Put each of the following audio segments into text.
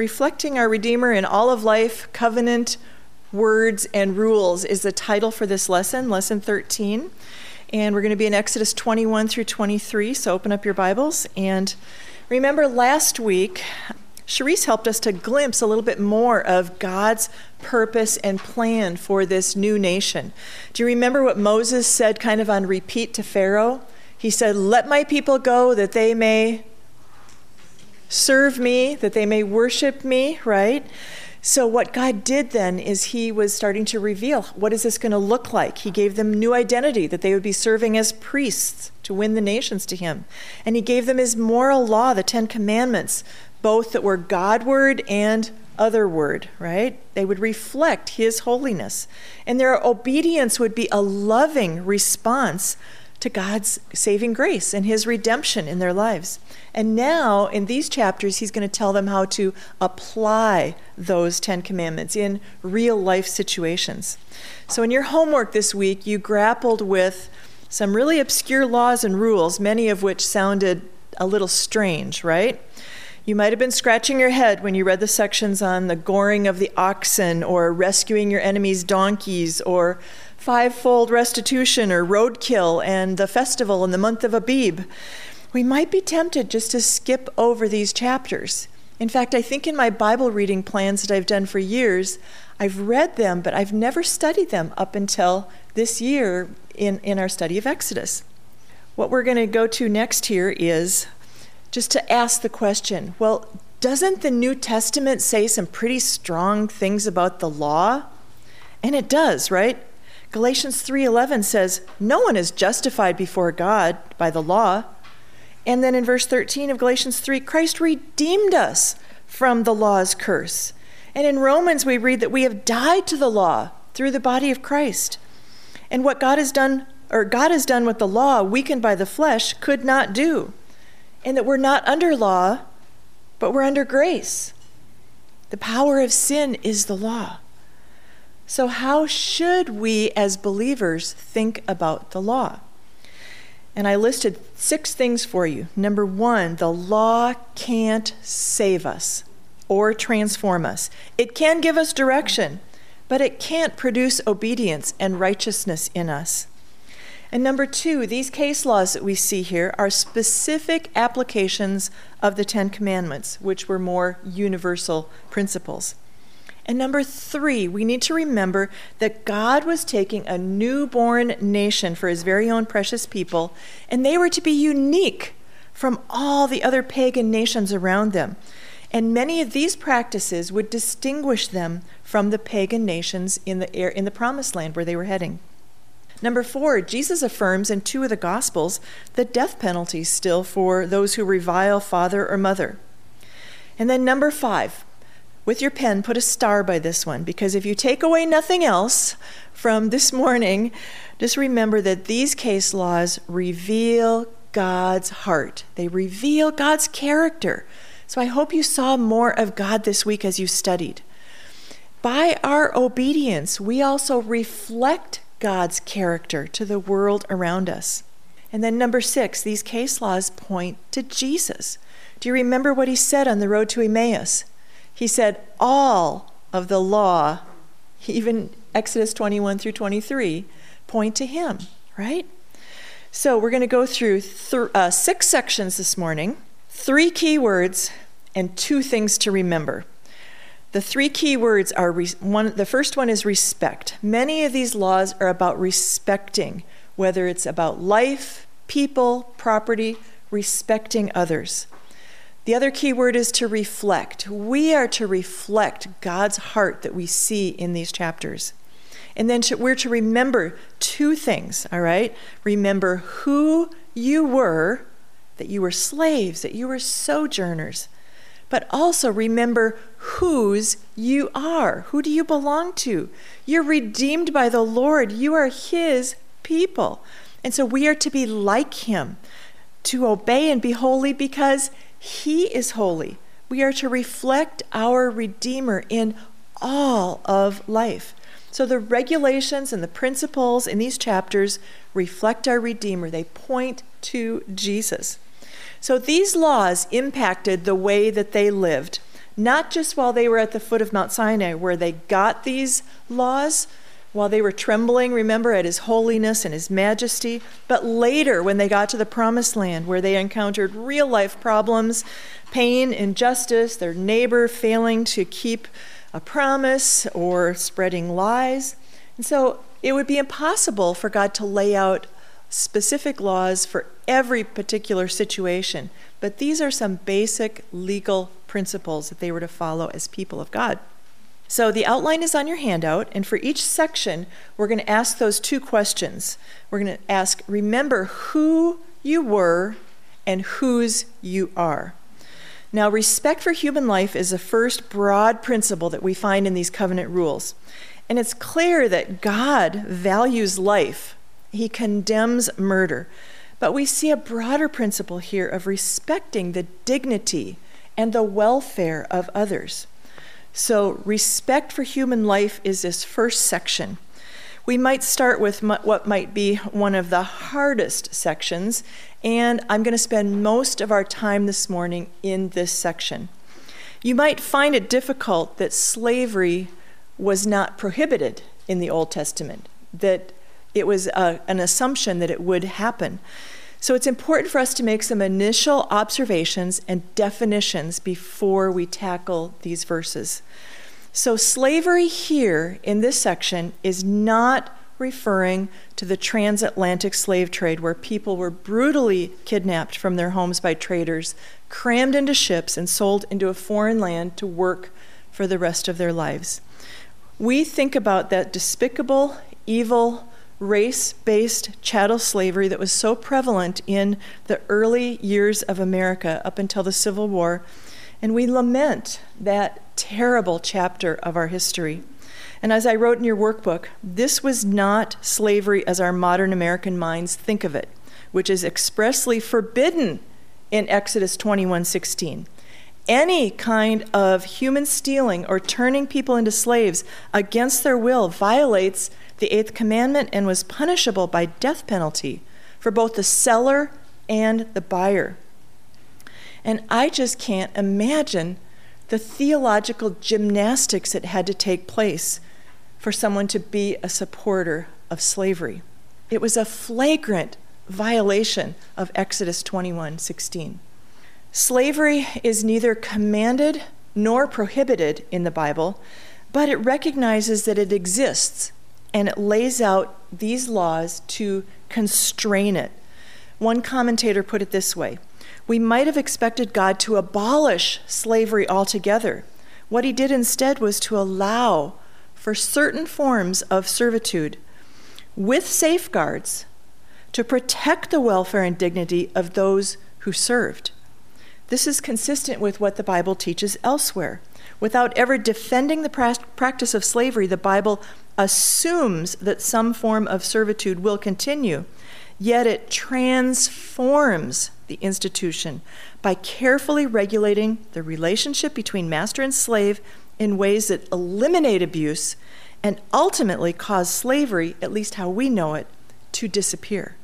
Reflecting Our Redeemer in All of Life, Covenant, Words, and Rules is the title for this lesson, Lesson 13. And we're going to be in Exodus 21 through 23, so open up your Bibles. And remember, last week, Cherise helped us to glimpse a little bit more of God's purpose and plan for this new nation. Do you remember what Moses said kind of on repeat to Pharaoh? He said, Let my people go that they may serve me, that they may worship me, right? So, what God did then is He was starting to reveal what is this going to look like. He gave them new identity, that they would be serving as priests to win the nations to Him. And He gave them His moral law, the Ten Commandments, both that were Godward and otherward, right? They would reflect His holiness. And their obedience would be a loving response to God's saving grace and His redemption in their lives. And now, in these chapters, He's going to tell them how to apply those Ten Commandments in real life situations. So, in your homework this week, you grappled with some really obscure laws and rules, many of which sounded a little strange, right? You might have been scratching your head when you read the sections on the goring of the oxen, or rescuing your enemy's donkeys, or fivefold restitution or roadkill and the festival in the month of Abib, we might be tempted just to skip over these chapters. In fact, I think in my Bible reading plans that I've done for years, I've read them, but I've never studied them up until this year in, in our study of Exodus. What we're going to go to next here is just to ask the question well, doesn't the New Testament say some pretty strong things about the law? And it does, right? Galatians 3:11 says, "No one is justified before God by the law." And then in verse 13 of Galatians 3, Christ redeemed us from the law's curse. And in Romans we read that we have died to the law through the body of Christ. And what God has done or God has done what the law weakened by the flesh could not do. And that we're not under law, but we're under grace. The power of sin is the law. So, how should we as believers think about the law? And I listed six things for you. Number one, the law can't save us or transform us. It can give us direction, but it can't produce obedience and righteousness in us. And number two, these case laws that we see here are specific applications of the Ten Commandments, which were more universal principles. And number three, we need to remember that God was taking a newborn nation for his very own precious people, and they were to be unique from all the other pagan nations around them. And many of these practices would distinguish them from the pagan nations in the, air, in the promised land where they were heading. Number four, Jesus affirms in two of the Gospels the death penalty still for those who revile father or mother. And then number five, with your pen, put a star by this one, because if you take away nothing else from this morning, just remember that these case laws reveal God's heart, they reveal God's character. So I hope you saw more of God this week as you studied. By our obedience, we also reflect God's character to the world around us. And then, number six, these case laws point to Jesus. Do you remember what he said on the road to Emmaus? He said, all of the law, even Exodus 21 through 23, point to him, right? So we're going to go through th- uh, six sections this morning, three key words, and two things to remember. The three key words are re- one, the first one is respect. Many of these laws are about respecting, whether it's about life, people, property, respecting others. The other key word is to reflect. We are to reflect God's heart that we see in these chapters. And then to, we're to remember two things, all right? Remember who you were, that you were slaves, that you were sojourners. But also remember whose you are. Who do you belong to? You're redeemed by the Lord, you are His people. And so we are to be like Him, to obey and be holy because he is holy. We are to reflect our Redeemer in all of life. So the regulations and the principles in these chapters reflect our Redeemer, they point to Jesus. So these laws impacted the way that they lived. not just while they were at the foot of Mount Sinai, where they got these laws, while they were trembling, remember, at his holiness and his majesty, but later when they got to the promised land, where they encountered real life problems, pain, injustice, their neighbor failing to keep a promise or spreading lies. And so it would be impossible for God to lay out specific laws for every particular situation, but these are some basic legal principles that they were to follow as people of God. So the outline is on your handout, and for each section, we're going to ask those two questions. We're going to ask, remember who you were and whose you are. Now, respect for human life is the first broad principle that we find in these covenant rules. And it's clear that God values life, He condemns murder. But we see a broader principle here of respecting the dignity and the welfare of others. So, respect for human life is this first section. We might start with what might be one of the hardest sections, and I'm going to spend most of our time this morning in this section. You might find it difficult that slavery was not prohibited in the Old Testament, that it was a, an assumption that it would happen. So it's important for us to make some initial observations and definitions before we tackle these verses. So, slavery here in this section is not referring to the transatlantic slave trade where people were brutally kidnapped from their homes by traders, crammed into ships, and sold into a foreign land to work for the rest of their lives. We think about that despicable, evil, race based chattel slavery that was so prevalent in the early years of America up until the Civil War, and we lament that terrible chapter of our history. And as I wrote in your workbook, this was not slavery as our modern American minds think of it, which is expressly forbidden in Exodus 21:16. Any kind of human stealing or turning people into slaves against their will violates the eighth commandment and was punishable by death penalty for both the seller and the buyer. And I just can't imagine the theological gymnastics that had to take place for someone to be a supporter of slavery. It was a flagrant violation of Exodus 21:16. Slavery is neither commanded nor prohibited in the Bible, but it recognizes that it exists and it lays out these laws to constrain it. One commentator put it this way We might have expected God to abolish slavery altogether. What he did instead was to allow for certain forms of servitude with safeguards to protect the welfare and dignity of those who served. This is consistent with what the Bible teaches elsewhere. Without ever defending the practice of slavery, the Bible assumes that some form of servitude will continue, yet it transforms the institution by carefully regulating the relationship between master and slave in ways that eliminate abuse and ultimately cause slavery, at least how we know it, to disappear.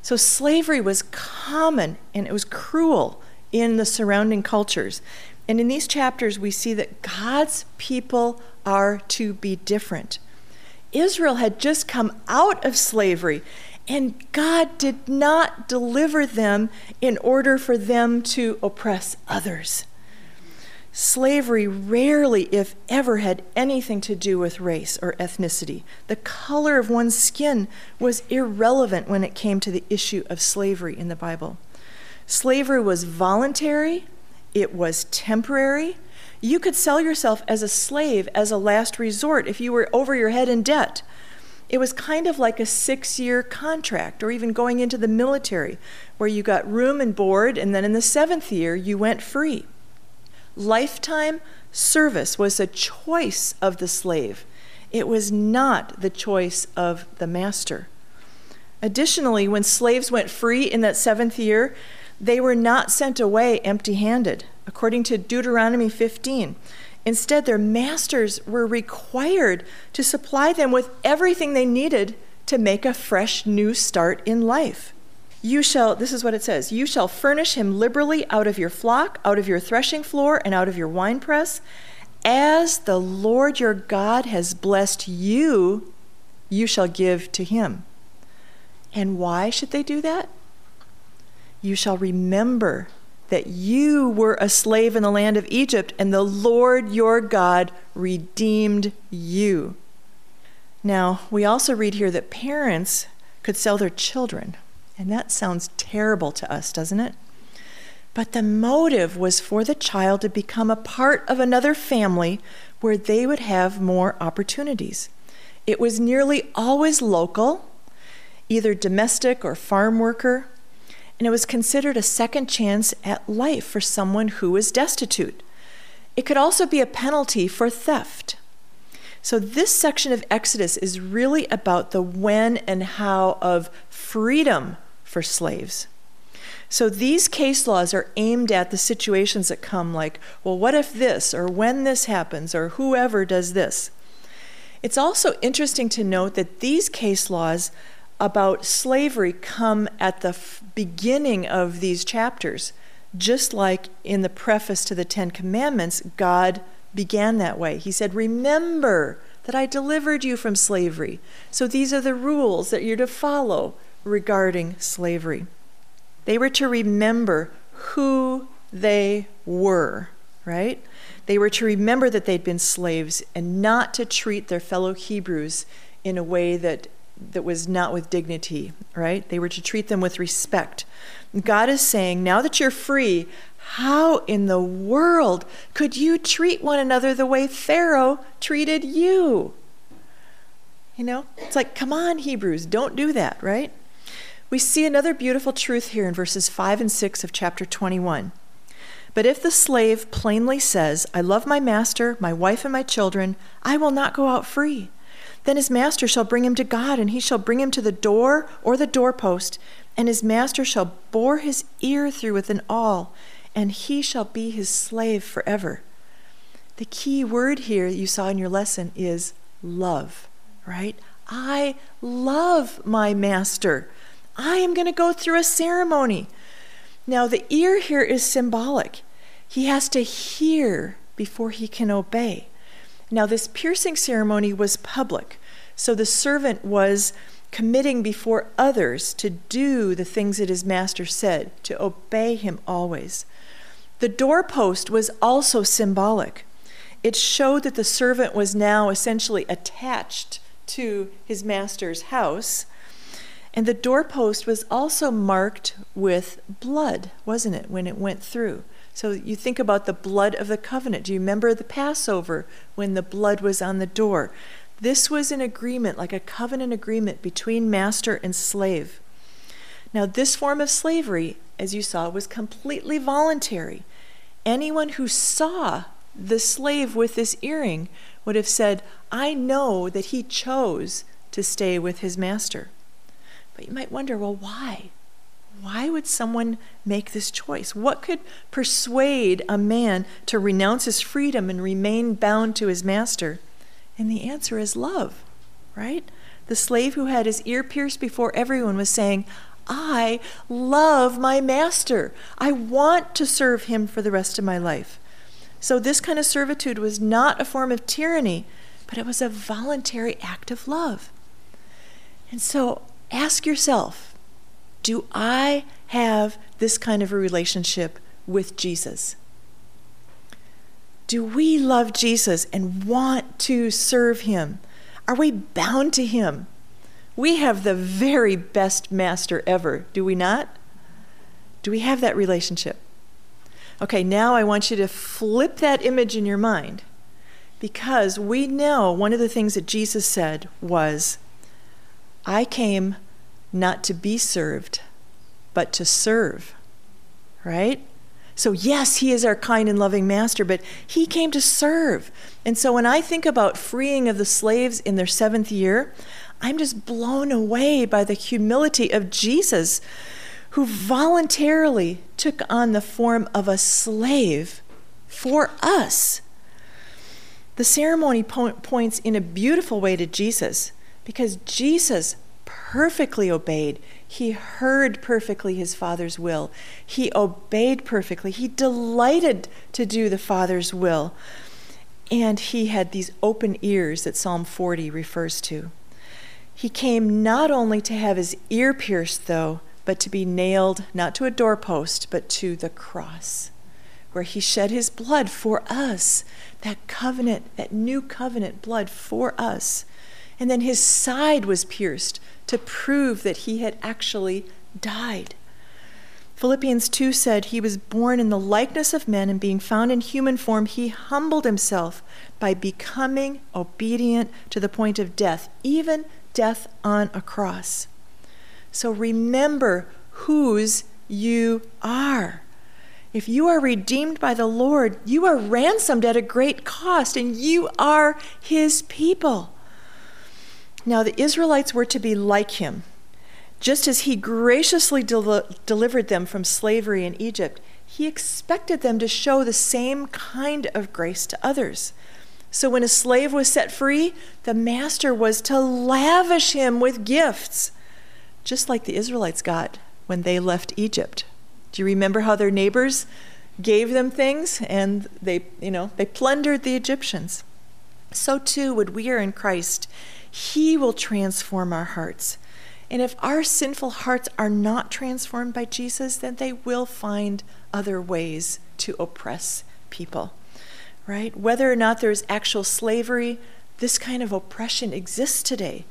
So slavery was common and it was cruel in the surrounding cultures. And in these chapters, we see that God's people are to be different. Israel had just come out of slavery, and God did not deliver them in order for them to oppress others. Slavery rarely, if ever, had anything to do with race or ethnicity. The color of one's skin was irrelevant when it came to the issue of slavery in the Bible. Slavery was voluntary, it was temporary, you could sell yourself as a slave as a last resort if you were over your head in debt. It was kind of like a six year contract, or even going into the military, where you got room and board, and then in the seventh year, you went free. Lifetime service was a choice of the slave, it was not the choice of the master. Additionally, when slaves went free in that seventh year, they were not sent away empty handed according to Deuteronomy 15. Instead, their masters were required to supply them with everything they needed to make a fresh new start in life. You shall, this is what it says, you shall furnish him liberally out of your flock, out of your threshing floor, and out of your winepress. As the Lord your God has blessed you, you shall give to him. And why should they do that? You shall remember that you were a slave in the land of Egypt, and the Lord your God redeemed you. Now, we also read here that parents could sell their children. And that sounds terrible to us, doesn't it? But the motive was for the child to become a part of another family where they would have more opportunities. It was nearly always local, either domestic or farm worker, and it was considered a second chance at life for someone who was destitute. It could also be a penalty for theft. So, this section of Exodus is really about the when and how of freedom for slaves. So, these case laws are aimed at the situations that come, like, well, what if this, or when this happens, or whoever does this. It's also interesting to note that these case laws about slavery come at the f- beginning of these chapters, just like in the preface to the Ten Commandments, God began that way. He said, Remember that I delivered you from slavery. So these are the rules that you're to follow regarding slavery. They were to remember who they were, right? They were to remember that they'd been slaves and not to treat their fellow Hebrews in a way that, that was not with dignity, right? They were to treat them with respect. God is saying, now that you're free, how in the world could you treat one another the way Pharaoh treated you? You know, it's like, come on, Hebrews, don't do that, right? We see another beautiful truth here in verses 5 and 6 of chapter 21. But if the slave plainly says, I love my master, my wife, and my children, I will not go out free. Then his master shall bring him to God, and he shall bring him to the door or the doorpost, and his master shall bore his ear through with an awl, and he shall be his slave forever. The key word here you saw in your lesson is love, right? I love my master. I am going to go through a ceremony. Now, the ear here is symbolic. He has to hear before he can obey. Now, this piercing ceremony was public, so the servant was committing before others to do the things that his master said, to obey him always. The doorpost was also symbolic. It showed that the servant was now essentially attached to his master's house. And the doorpost was also marked with blood, wasn't it, when it went through? So you think about the blood of the covenant. Do you remember the Passover when the blood was on the door? This was an agreement, like a covenant agreement between master and slave. Now, this form of slavery as you saw, was completely voluntary. Anyone who saw the slave with this earring would have said, I know that he chose to stay with his master. But you might wonder, well, why? Why would someone make this choice? What could persuade a man to renounce his freedom and remain bound to his master? And the answer is love, right? The slave who had his ear pierced before everyone was saying, I love my master. I want to serve him for the rest of my life. So, this kind of servitude was not a form of tyranny, but it was a voluntary act of love. And so, ask yourself do I have this kind of a relationship with Jesus? Do we love Jesus and want to serve him? Are we bound to him? We have the very best master ever, do we not? Do we have that relationship? Okay, now I want you to flip that image in your mind because we know one of the things that Jesus said was, I came not to be served, but to serve. Right? So, yes, he is our kind and loving master, but he came to serve. And so, when I think about freeing of the slaves in their seventh year, I'm just blown away by the humility of Jesus, who voluntarily took on the form of a slave for us. The ceremony po- points in a beautiful way to Jesus because Jesus perfectly obeyed. He heard perfectly his Father's will. He obeyed perfectly. He delighted to do the Father's will. And he had these open ears that Psalm 40 refers to. He came not only to have his ear pierced, though, but to be nailed not to a doorpost, but to the cross, where he shed his blood for us, that covenant, that new covenant blood for us. And then his side was pierced to prove that he had actually died. Philippians 2 said, He was born in the likeness of men, and being found in human form, he humbled himself by becoming obedient to the point of death, even death on a cross. So remember whose you are. If you are redeemed by the Lord, you are ransomed at a great cost, and you are his people. Now, the Israelites were to be like him. Just as he graciously del- delivered them from slavery in Egypt, he expected them to show the same kind of grace to others. So when a slave was set free, the master was to lavish him with gifts just like the Israelites got when they left Egypt. Do you remember how their neighbors gave them things and they, you know, they plundered the Egyptians? So too would we are in Christ. He will transform our hearts. And if our sinful hearts are not transformed by Jesus, then they will find other ways to oppress people. Right? Whether or not there's actual slavery, this kind of oppression exists today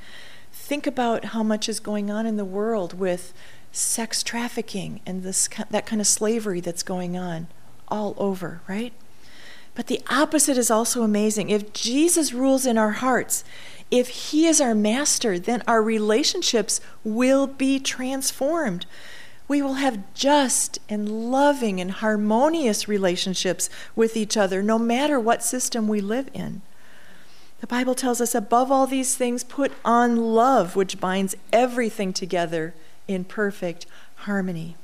think about how much is going on in the world with sex trafficking and this that kind of slavery that's going on all over, right? But the opposite is also amazing. If Jesus rules in our hearts, if he is our master, then our relationships will be transformed. We will have just and loving and harmonious relationships with each other, no matter what system we live in. The Bible tells us, above all these things, put on love, which binds everything together in perfect harmony.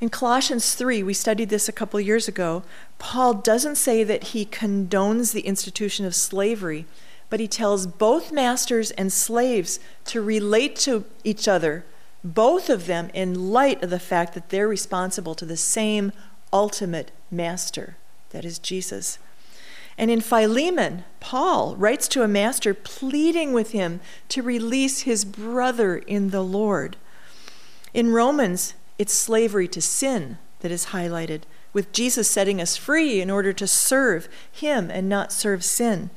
In Colossians 3, we studied this a couple years ago, Paul doesn't say that he condones the institution of slavery, but he tells both masters and slaves to relate to each other, both of them in light of the fact that they're responsible to the same ultimate master, that is Jesus. And in Philemon, Paul writes to a master pleading with him to release his brother in the Lord. In Romans, it's slavery to sin that is highlighted, with Jesus setting us free in order to serve him and not serve sin.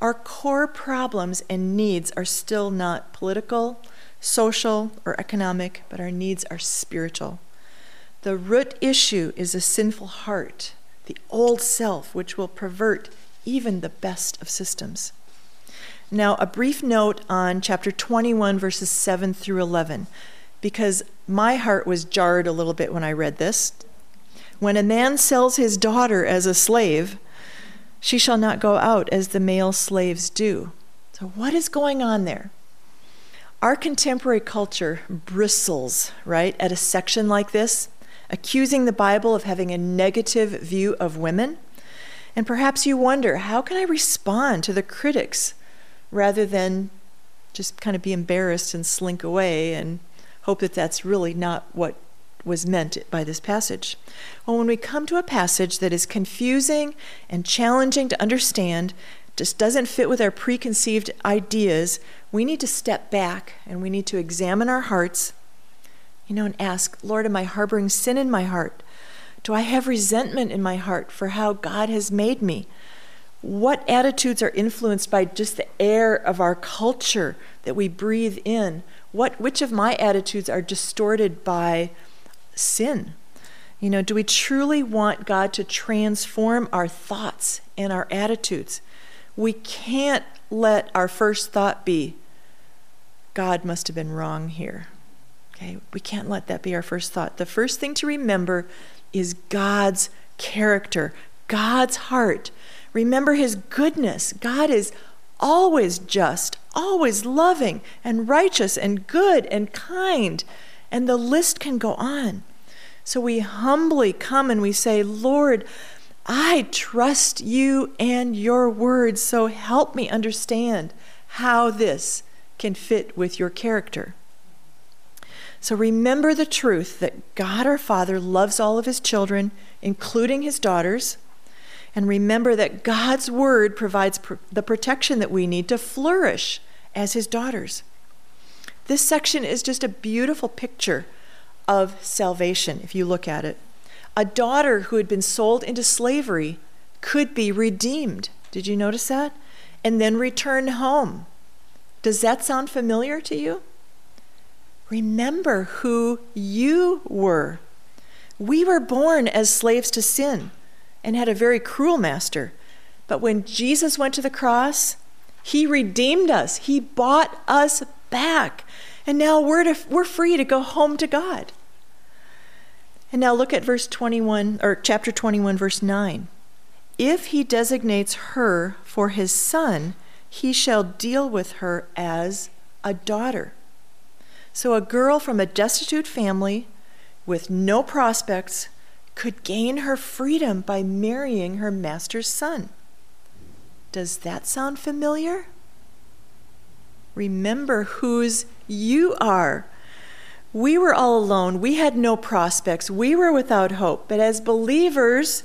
Our core problems and needs are still not political, social, or economic, but our needs are spiritual. The root issue is a sinful heart the old self, which will pervert even the best of systems. Now, a brief note on chapter 21, verses 7 through 11, because my heart was jarred a little bit when I read this. When a man sells his daughter as a slave, she shall not go out as the male slaves do. So, what is going on there? Our contemporary culture bristles, right, at a section like this accusing the Bible of having a negative view of women. And perhaps you wonder how can I respond to the critics rather than just kind of be embarrassed and slink away and hope that that's really not what was meant by this passage. Well, when we come to a passage that is confusing and challenging to understand, just doesn't fit with our preconceived ideas, we need to step back and we need to examine our hearts you know, and ask, Lord, am I harboring sin in my heart? Do I have resentment in my heart for how God has made me? What attitudes are influenced by just the air of our culture that we breathe in? What, which of my attitudes are distorted by sin? You know, do we truly want God to transform our thoughts and our attitudes? We can't let our first thought be, God must have been wrong here. Okay, we can't let that be our first thought. The first thing to remember is God's character, God's heart. Remember his goodness. God is always just, always loving and righteous and good and kind. And the list can go on. So we humbly come and we say, Lord, I trust you and your word, so help me understand how this can fit with your character. So remember the truth that God our Father loves all of his children, including his daughters. And remember that God's word provides pr- the protection that we need to flourish as his daughters. This section is just a beautiful picture of salvation if you look at it. A daughter who had been sold into slavery could be redeemed. Did you notice that? And then return home. Does that sound familiar to you? Remember who you were. We were born as slaves to sin and had a very cruel master. But when Jesus went to the cross, he redeemed us, he bought us back. And now we're, to, we're free to go home to God. And now look at verse 21, or chapter 21, verse 9. If he designates her for his son, he shall deal with her as a daughter. So a girl from a destitute family with no prospects could gain her freedom by marrying her master's son. Does that sound familiar? Remember whose you are. We were all alone. We had no prospects. We were without hope. But as believers,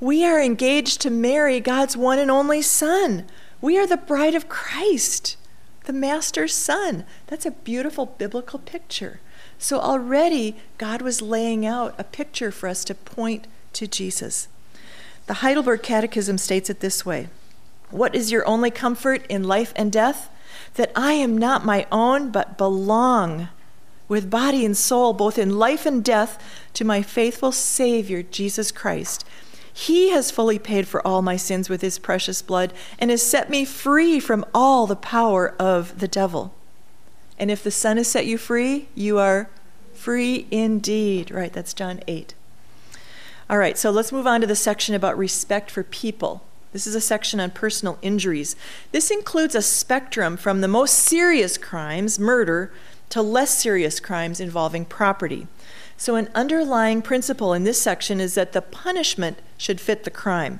we are engaged to marry God's one and only Son. We are the bride of Christ the master's son. That's a beautiful biblical picture. So already God was laying out a picture for us to point to Jesus. The Heidelberg Catechism states it this way What is your only comfort in life and death? That I am not my own, but belong with body and soul, both in life and death, to my faithful Savior, Jesus Christ. He has fully paid for all my sins with his precious blood and has set me free from all the power of the devil. And if the Son has set you free, you are free indeed. Right, that's John 8. All right, so let's move on to the section about respect for people. This is a section on personal injuries. This includes a spectrum from the most serious crimes, murder, to less serious crimes involving property. So, an underlying principle in this section is that the punishment should fit the crime.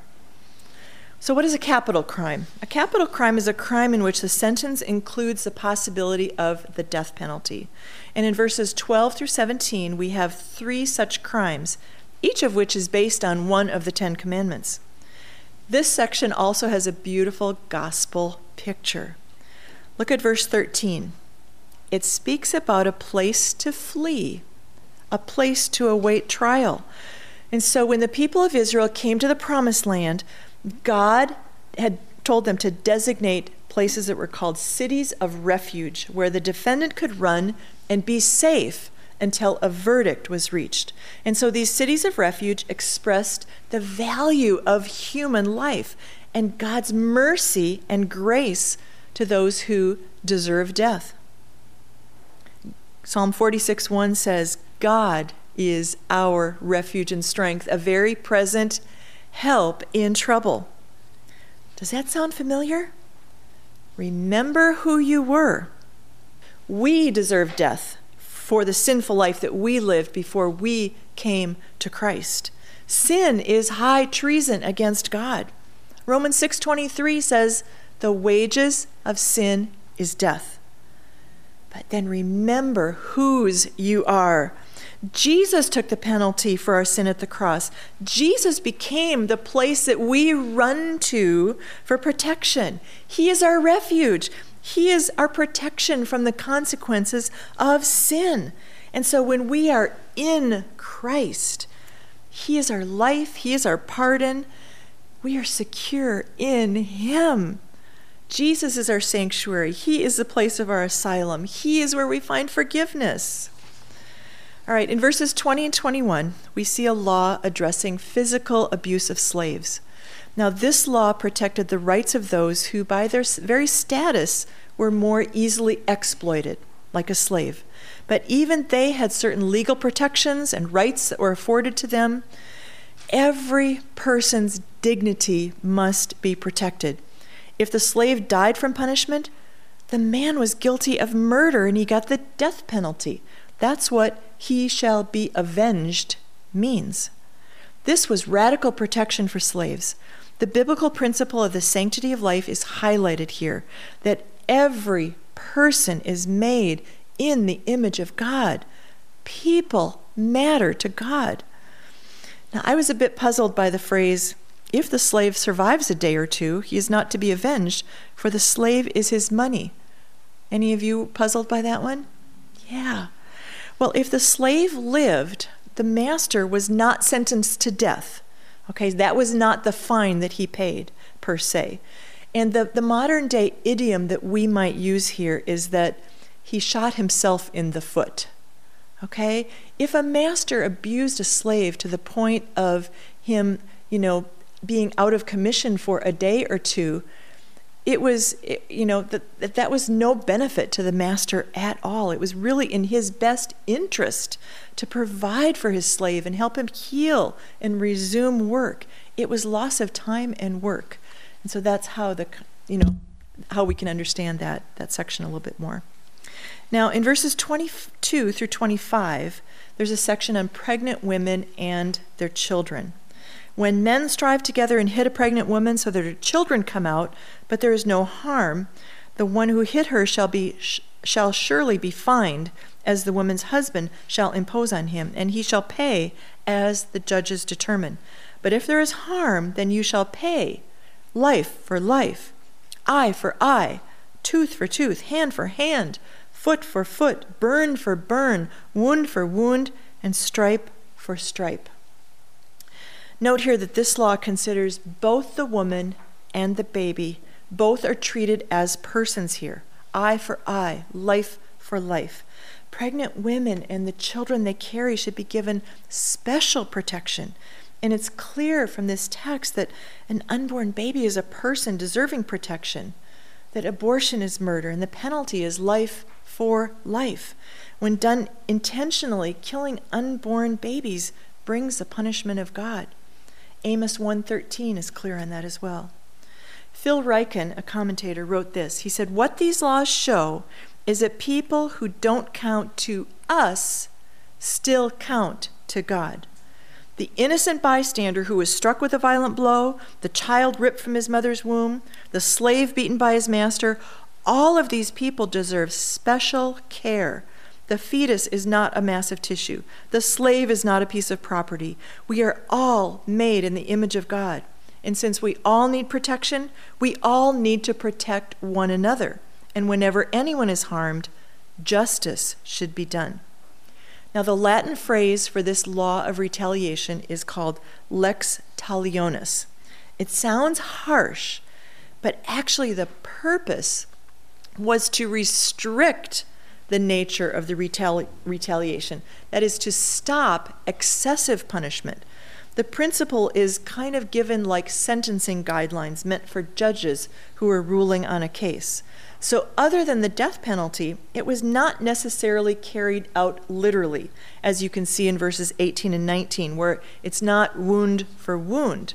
So, what is a capital crime? A capital crime is a crime in which the sentence includes the possibility of the death penalty. And in verses 12 through 17, we have three such crimes, each of which is based on one of the Ten Commandments. This section also has a beautiful gospel picture. Look at verse 13. It speaks about a place to flee a place to await trial. And so when the people of Israel came to the promised land, God had told them to designate places that were called cities of refuge, where the defendant could run and be safe until a verdict was reached. And so these cities of refuge expressed the value of human life and God's mercy and grace to those who deserve death. Psalm 46 1 says, God is our refuge and strength, a very present help in trouble. Does that sound familiar? Remember who you were. We deserve death for the sinful life that we lived before we came to Christ. Sin is high treason against God. Romans 6:23 says, "The wages of sin is death." But then remember whose you are. Jesus took the penalty for our sin at the cross. Jesus became the place that we run to for protection. He is our refuge. He is our protection from the consequences of sin. And so when we are in Christ, He is our life, He is our pardon. We are secure in Him. Jesus is our sanctuary. He is the place of our asylum. He is where we find forgiveness. All right, in verses 20 and 21, we see a law addressing physical abuse of slaves. Now, this law protected the rights of those who, by their very status, were more easily exploited, like a slave. But even they had certain legal protections and rights that were afforded to them. Every person's dignity must be protected. If the slave died from punishment, the man was guilty of murder and he got the death penalty. That's what he shall be avenged means. This was radical protection for slaves. The biblical principle of the sanctity of life is highlighted here that every person is made in the image of God. People matter to God. Now, I was a bit puzzled by the phrase, if the slave survives a day or two, he is not to be avenged, for the slave is his money. Any of you puzzled by that one? Yeah. Well, if the slave lived, the master was not sentenced to death. Okay, that was not the fine that he paid, per se. And the, the modern day idiom that we might use here is that he shot himself in the foot. Okay? If a master abused a slave to the point of him, you know, being out of commission for a day or two, it was, you know, that, that was no benefit to the master at all. It was really in his best interest to provide for his slave and help him heal and resume work. It was loss of time and work. And so that's how the, you know, how we can understand that, that section a little bit more. Now, in verses 22 through 25, there's a section on pregnant women and their children. When men strive together and hit a pregnant woman so that her children come out, but there is no harm, the one who hit her shall be shall surely be fined, as the woman's husband shall impose on him, and he shall pay as the judges determine. But if there is harm, then you shall pay life for life, eye for eye, tooth for tooth, hand for hand, foot for foot, burn for burn, wound for wound, and stripe for stripe. Note here that this law considers both the woman and the baby. Both are treated as persons here eye for eye, life for life. Pregnant women and the children they carry should be given special protection. And it's clear from this text that an unborn baby is a person deserving protection, that abortion is murder, and the penalty is life for life. When done intentionally, killing unborn babies brings the punishment of God. Amos 1:13 is clear on that as well. Phil Ryken, a commentator, wrote this. He said, "What these laws show is that people who don't count to us still count to God. The innocent bystander who was struck with a violent blow, the child ripped from his mother's womb, the slave beaten by his master, all of these people deserve special care the fetus is not a mass of tissue. The slave is not a piece of property. We are all made in the image of God. And since we all need protection, we all need to protect one another. And whenever anyone is harmed, justice should be done. Now, the Latin phrase for this law of retaliation is called lex talionis. It sounds harsh, but actually, the purpose was to restrict the nature of the retali- retaliation. That is to stop excessive punishment. The principle is kind of given like sentencing guidelines meant for judges who are ruling on a case. So, other than the death penalty, it was not necessarily carried out literally, as you can see in verses 18 and 19, where it's not wound for wound.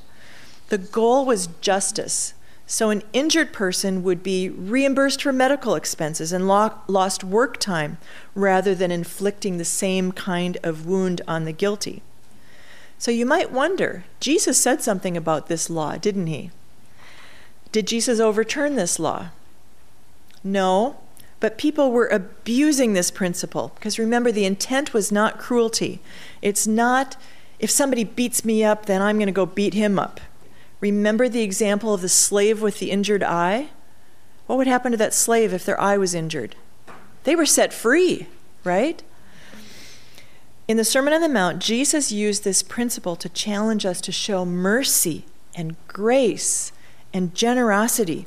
The goal was justice, so, an injured person would be reimbursed for medical expenses and lo- lost work time rather than inflicting the same kind of wound on the guilty. So, you might wonder Jesus said something about this law, didn't he? Did Jesus overturn this law? No, but people were abusing this principle because remember, the intent was not cruelty. It's not, if somebody beats me up, then I'm going to go beat him up. Remember the example of the slave with the injured eye? What would happen to that slave if their eye was injured? They were set free, right? In the Sermon on the Mount, Jesus used this principle to challenge us to show mercy and grace and generosity.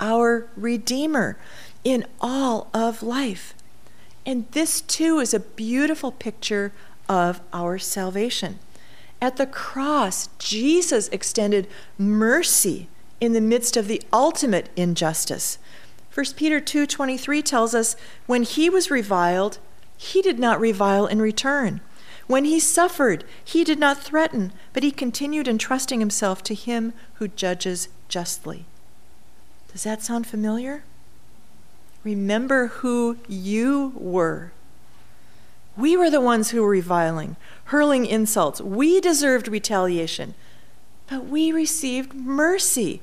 our Redeemer in all of life. And this too is a beautiful picture of our salvation. At the cross, Jesus extended mercy in the midst of the ultimate injustice. 1 Peter 2:23 tells us when he was reviled, he did not revile in return. When he suffered, he did not threaten, but he continued entrusting himself to him who judges justly. Does that sound familiar? Remember who you were. We were the ones who were reviling, hurling insults. We deserved retaliation, but we received mercy.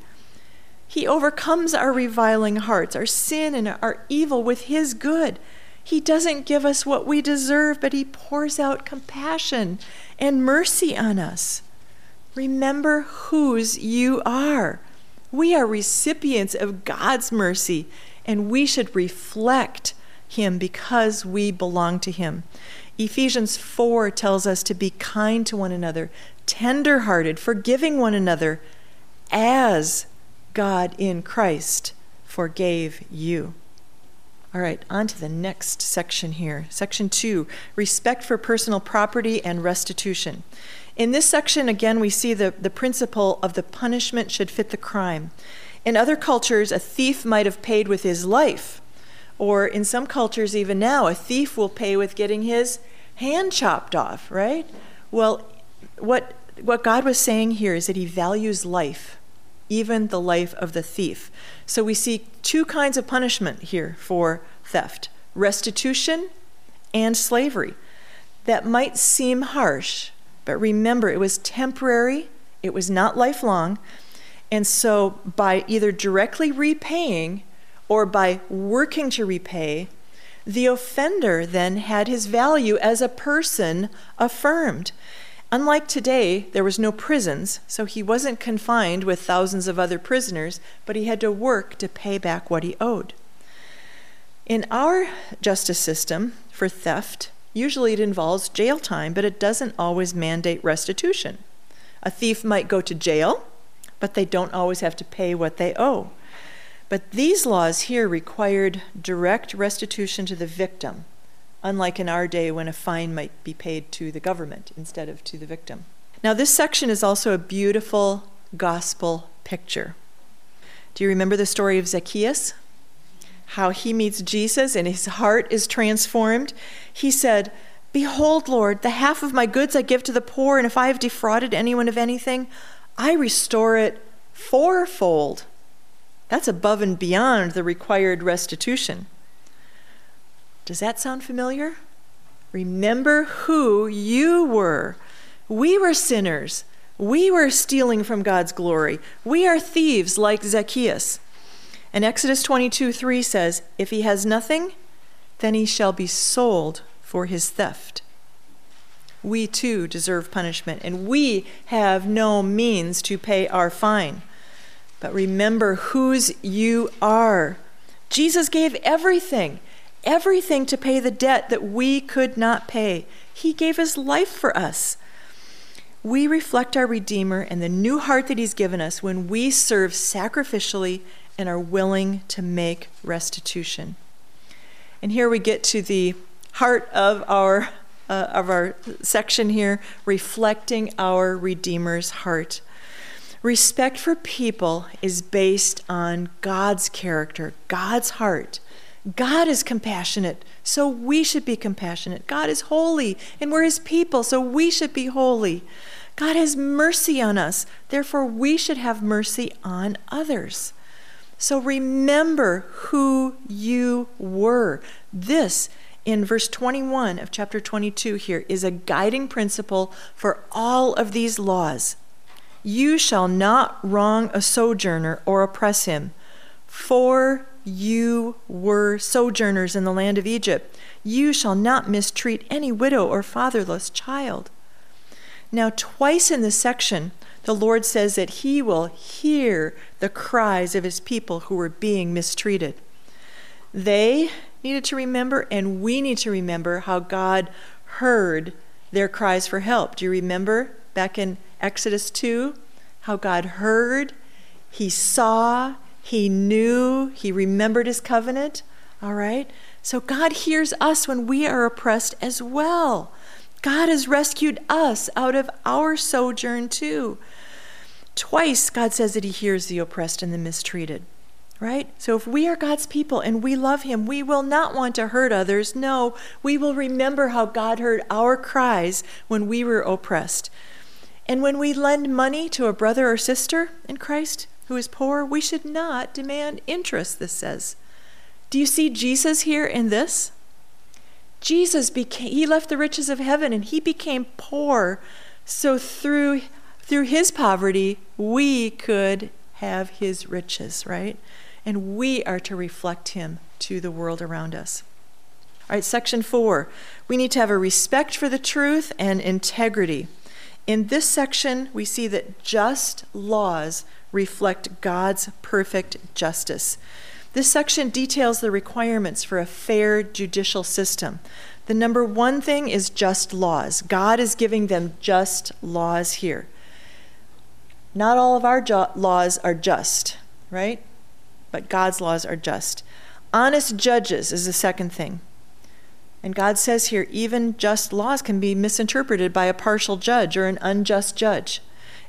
He overcomes our reviling hearts, our sin and our evil with His good. He doesn't give us what we deserve, but He pours out compassion and mercy on us. Remember whose you are. We are recipients of God's mercy, and we should reflect Him because we belong to Him. Ephesians 4 tells us to be kind to one another, tender hearted, forgiving one another, as God in Christ forgave you. All right, on to the next section here. Section two respect for personal property and restitution. In this section, again, we see the, the principle of the punishment should fit the crime. In other cultures, a thief might have paid with his life, or in some cultures, even now, a thief will pay with getting his hand chopped off, right? Well, what, what God was saying here is that he values life even the life of the thief. So we see two kinds of punishment here for theft restitution and slavery. That might seem harsh, but remember it was temporary, it was not lifelong. And so by either directly repaying or by working to repay, the offender then had his value as a person affirmed. Unlike today, there was no prisons, so he wasn't confined with thousands of other prisoners, but he had to work to pay back what he owed. In our justice system for theft, usually it involves jail time, but it doesn't always mandate restitution. A thief might go to jail, but they don't always have to pay what they owe. But these laws here required direct restitution to the victim, unlike in our day when a fine might be paid to the government instead of to the victim. Now, this section is also a beautiful gospel picture. Do you remember the story of Zacchaeus? How he meets Jesus and his heart is transformed. He said, Behold, Lord, the half of my goods I give to the poor, and if I have defrauded anyone of anything, I restore it fourfold. That's above and beyond the required restitution. Does that sound familiar? Remember who you were. We were sinners. We were stealing from God's glory. We are thieves like Zacchaeus. And Exodus 22 3 says, If he has nothing, then he shall be sold for his theft. We too deserve punishment, and we have no means to pay our fine. But remember whose you are. Jesus gave everything everything to pay the debt that we could not pay. He gave his life for us. We reflect our Redeemer and the new heart that he's given us when we serve sacrificially and are willing to make restitution. And here we get to the heart of our uh, of our section here, reflecting our Redeemer's heart. Respect for people is based on God's character, God's heart. God is compassionate, so we should be compassionate. God is holy, and we're his people, so we should be holy. God has mercy on us, therefore, we should have mercy on others. So remember who you were. This, in verse 21 of chapter 22 here, is a guiding principle for all of these laws. You shall not wrong a sojourner or oppress him, for you were sojourners in the land of Egypt. You shall not mistreat any widow or fatherless child. Now, twice in this section, the Lord says that He will hear the cries of His people who were being mistreated. They needed to remember, and we need to remember how God heard their cries for help. Do you remember back in Exodus 2 how God heard, He saw, he knew, he remembered his covenant. All right? So God hears us when we are oppressed as well. God has rescued us out of our sojourn too. Twice, God says that he hears the oppressed and the mistreated. right? So if we are God's people and we love Him, we will not want to hurt others. No, we will remember how God heard our cries when we were oppressed. And when we lend money to a brother or sister in Christ who is poor, we should not demand interest, this says. Do you see Jesus here in this? Jesus became he left the riches of heaven and he became poor so through through his poverty we could have his riches, right? And we are to reflect him to the world around us. All right, section 4. We need to have a respect for the truth and integrity. In this section, we see that just laws reflect God's perfect justice. This section details the requirements for a fair judicial system. The number one thing is just laws. God is giving them just laws here. Not all of our jo- laws are just, right? But God's laws are just. Honest judges is the second thing. And God says here, even just laws can be misinterpreted by a partial judge or an unjust judge.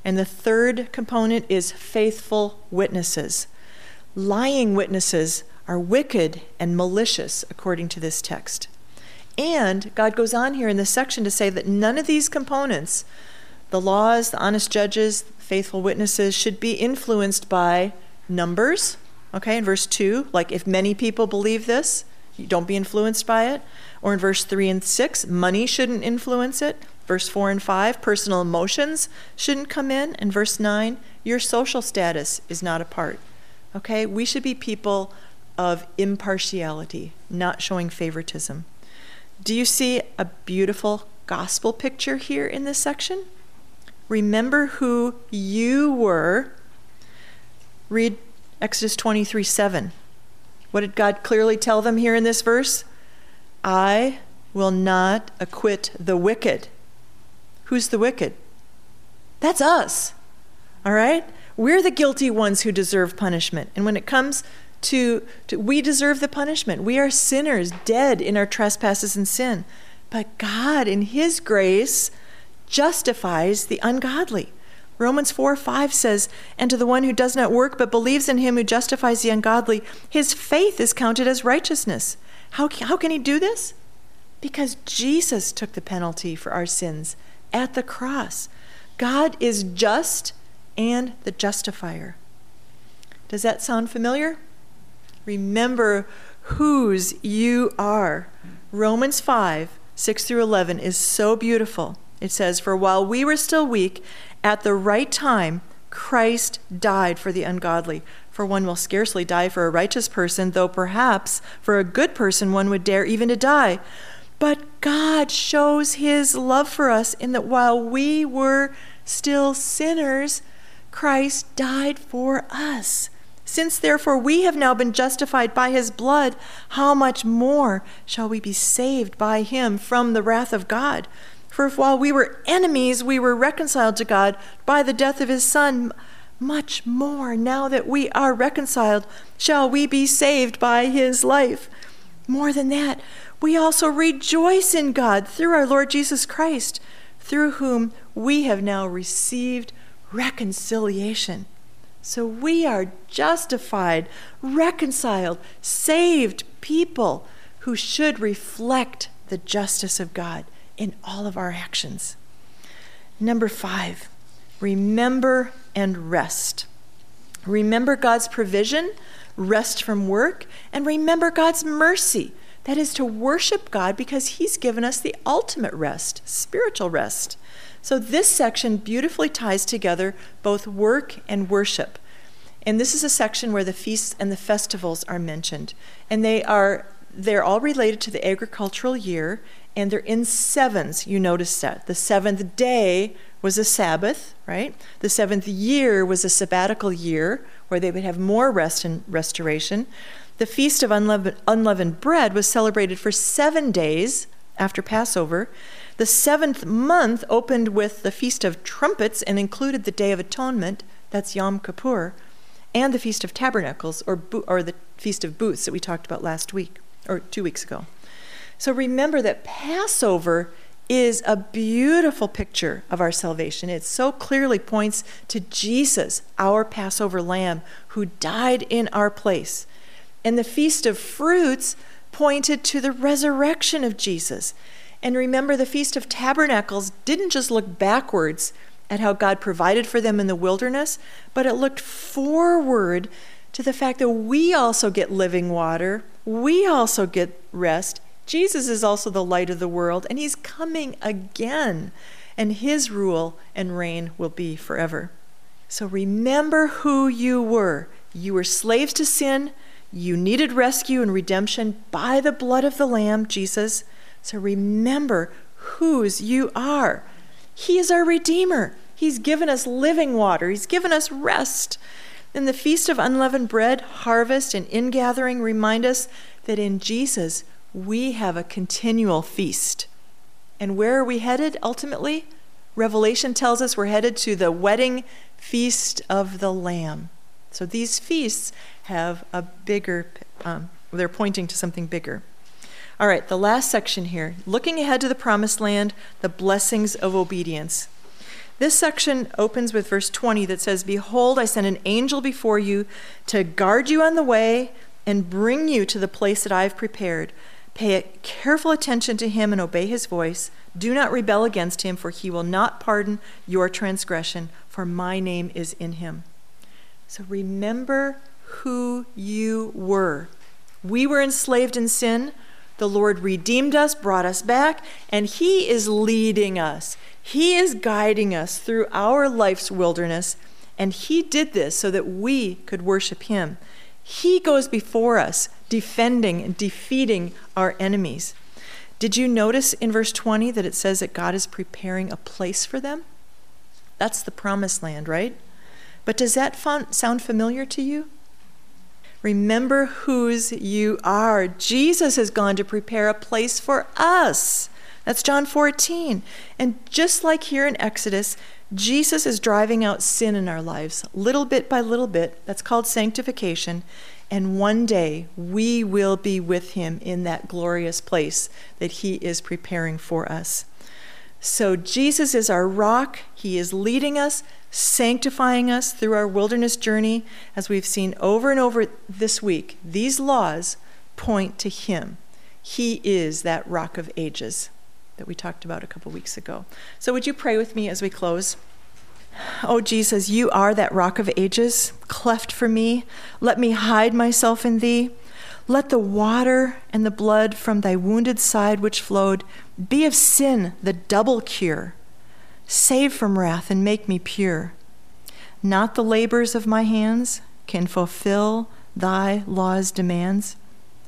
And the third component is faithful witnesses. Lying witnesses are wicked and malicious, according to this text. And God goes on here in this section to say that none of these components, the laws, the honest judges, faithful witnesses, should be influenced by numbers. Okay, in verse 2, like if many people believe this, you don't be influenced by it. Or in verse 3 and 6, money shouldn't influence it. Verse 4 and 5, personal emotions shouldn't come in. And verse 9, your social status is not a part. Okay? We should be people of impartiality, not showing favoritism. Do you see a beautiful gospel picture here in this section? Remember who you were. Read Exodus 23 7. What did God clearly tell them here in this verse? I will not acquit the wicked. Who's the wicked? That's us. All right? We're the guilty ones who deserve punishment. And when it comes to, to, we deserve the punishment. We are sinners, dead in our trespasses and sin. But God, in His grace, justifies the ungodly. Romans 4 5 says, And to the one who does not work but believes in him who justifies the ungodly, his faith is counted as righteousness. How, how can he do this? Because Jesus took the penalty for our sins at the cross. God is just and the justifier. Does that sound familiar? Remember whose you are. Romans 5 6 through 11 is so beautiful. It says, For while we were still weak, at the right time, Christ died for the ungodly. For one will scarcely die for a righteous person, though perhaps for a good person one would dare even to die. But God shows his love for us in that while we were still sinners, Christ died for us. Since therefore we have now been justified by his blood, how much more shall we be saved by him from the wrath of God? For if while we were enemies, we were reconciled to God by the death of his Son, much more now that we are reconciled, shall we be saved by his life. More than that, we also rejoice in God through our Lord Jesus Christ, through whom we have now received reconciliation. So we are justified, reconciled, saved people who should reflect the justice of God in all of our actions. Number five, remember and rest. Remember God's provision, rest from work, and remember God's mercy. That is to worship God because He's given us the ultimate rest, spiritual rest. So this section beautifully ties together both work and worship. And this is a section where the feasts and the festivals are mentioned. And they are they're all related to the agricultural year and they're in sevens. You notice that. The seventh day was a Sabbath, right? The seventh year was a sabbatical year where they would have more rest and restoration. The Feast of Unleavened, Bread was celebrated for seven days after Passover. The seventh month opened with the Feast of Trumpets and included the Day of Atonement, that's Yom Kippur, and the Feast of Tabernacles, or, or the Feast of Booths that we talked about last week, or two weeks ago. So remember that Passover is a beautiful picture of our salvation. It so clearly points to Jesus, our Passover lamb, who died in our place. And the Feast of Fruits pointed to the resurrection of Jesus. And remember, the Feast of Tabernacles didn't just look backwards at how God provided for them in the wilderness, but it looked forward to the fact that we also get living water, we also get rest. Jesus is also the light of the world, and he's coming again, and his rule and reign will be forever. So remember who you were. You were slaves to sin. You needed rescue and redemption by the blood of the Lamb, Jesus. So remember whose you are. He is our Redeemer. He's given us living water, He's given us rest. And the Feast of Unleavened Bread, harvest, and ingathering remind us that in Jesus we have a continual feast. And where are we headed ultimately? Revelation tells us we're headed to the wedding feast of the Lamb. So these feasts have a bigger, um, they're pointing to something bigger. All right, the last section here looking ahead to the promised land, the blessings of obedience. This section opens with verse 20 that says, Behold, I send an angel before you to guard you on the way and bring you to the place that I have prepared. Pay careful attention to him and obey his voice. Do not rebel against him, for he will not pardon your transgression, for my name is in him. So remember who you were. We were enslaved in sin. The Lord redeemed us, brought us back, and He is leading us. He is guiding us through our life's wilderness, and He did this so that we could worship Him. He goes before us, defending and defeating our enemies. Did you notice in verse 20 that it says that God is preparing a place for them? That's the promised land, right? But does that sound familiar to you? Remember whose you are. Jesus has gone to prepare a place for us. That's John 14. And just like here in Exodus, Jesus is driving out sin in our lives, little bit by little bit. That's called sanctification. And one day we will be with him in that glorious place that he is preparing for us. So Jesus is our rock. He is leading us sanctifying us through our wilderness journey, as we've seen over and over this week. These laws point to Him. He is that rock of ages that we talked about a couple weeks ago. So, would you pray with me as we close? Oh, Jesus, you are that rock of ages, cleft for me. Let me hide myself in thee. Let the water and the blood from thy wounded side which flowed be of sin the double cure Save from wrath and make me pure. Not the labors of my hands can fulfill thy law's demands.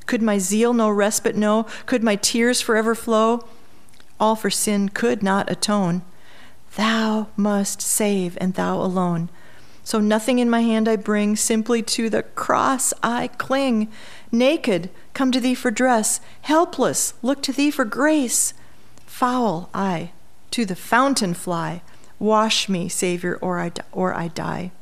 Could my zeal no respite know? Could my tears forever flow? All for sin could not atone. Thou must save, and thou alone. So nothing in my hand I bring, simply to the cross I cling. Naked, come to thee for dress. Helpless, look to thee for grace. Foul, I to the fountain fly. Wash me, Savior, or I, or I die.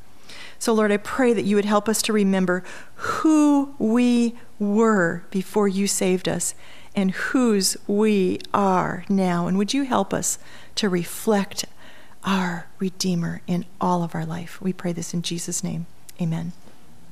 So, Lord, I pray that you would help us to remember who we were before you saved us and whose we are now. And would you help us to reflect our Redeemer in all of our life? We pray this in Jesus' name. Amen.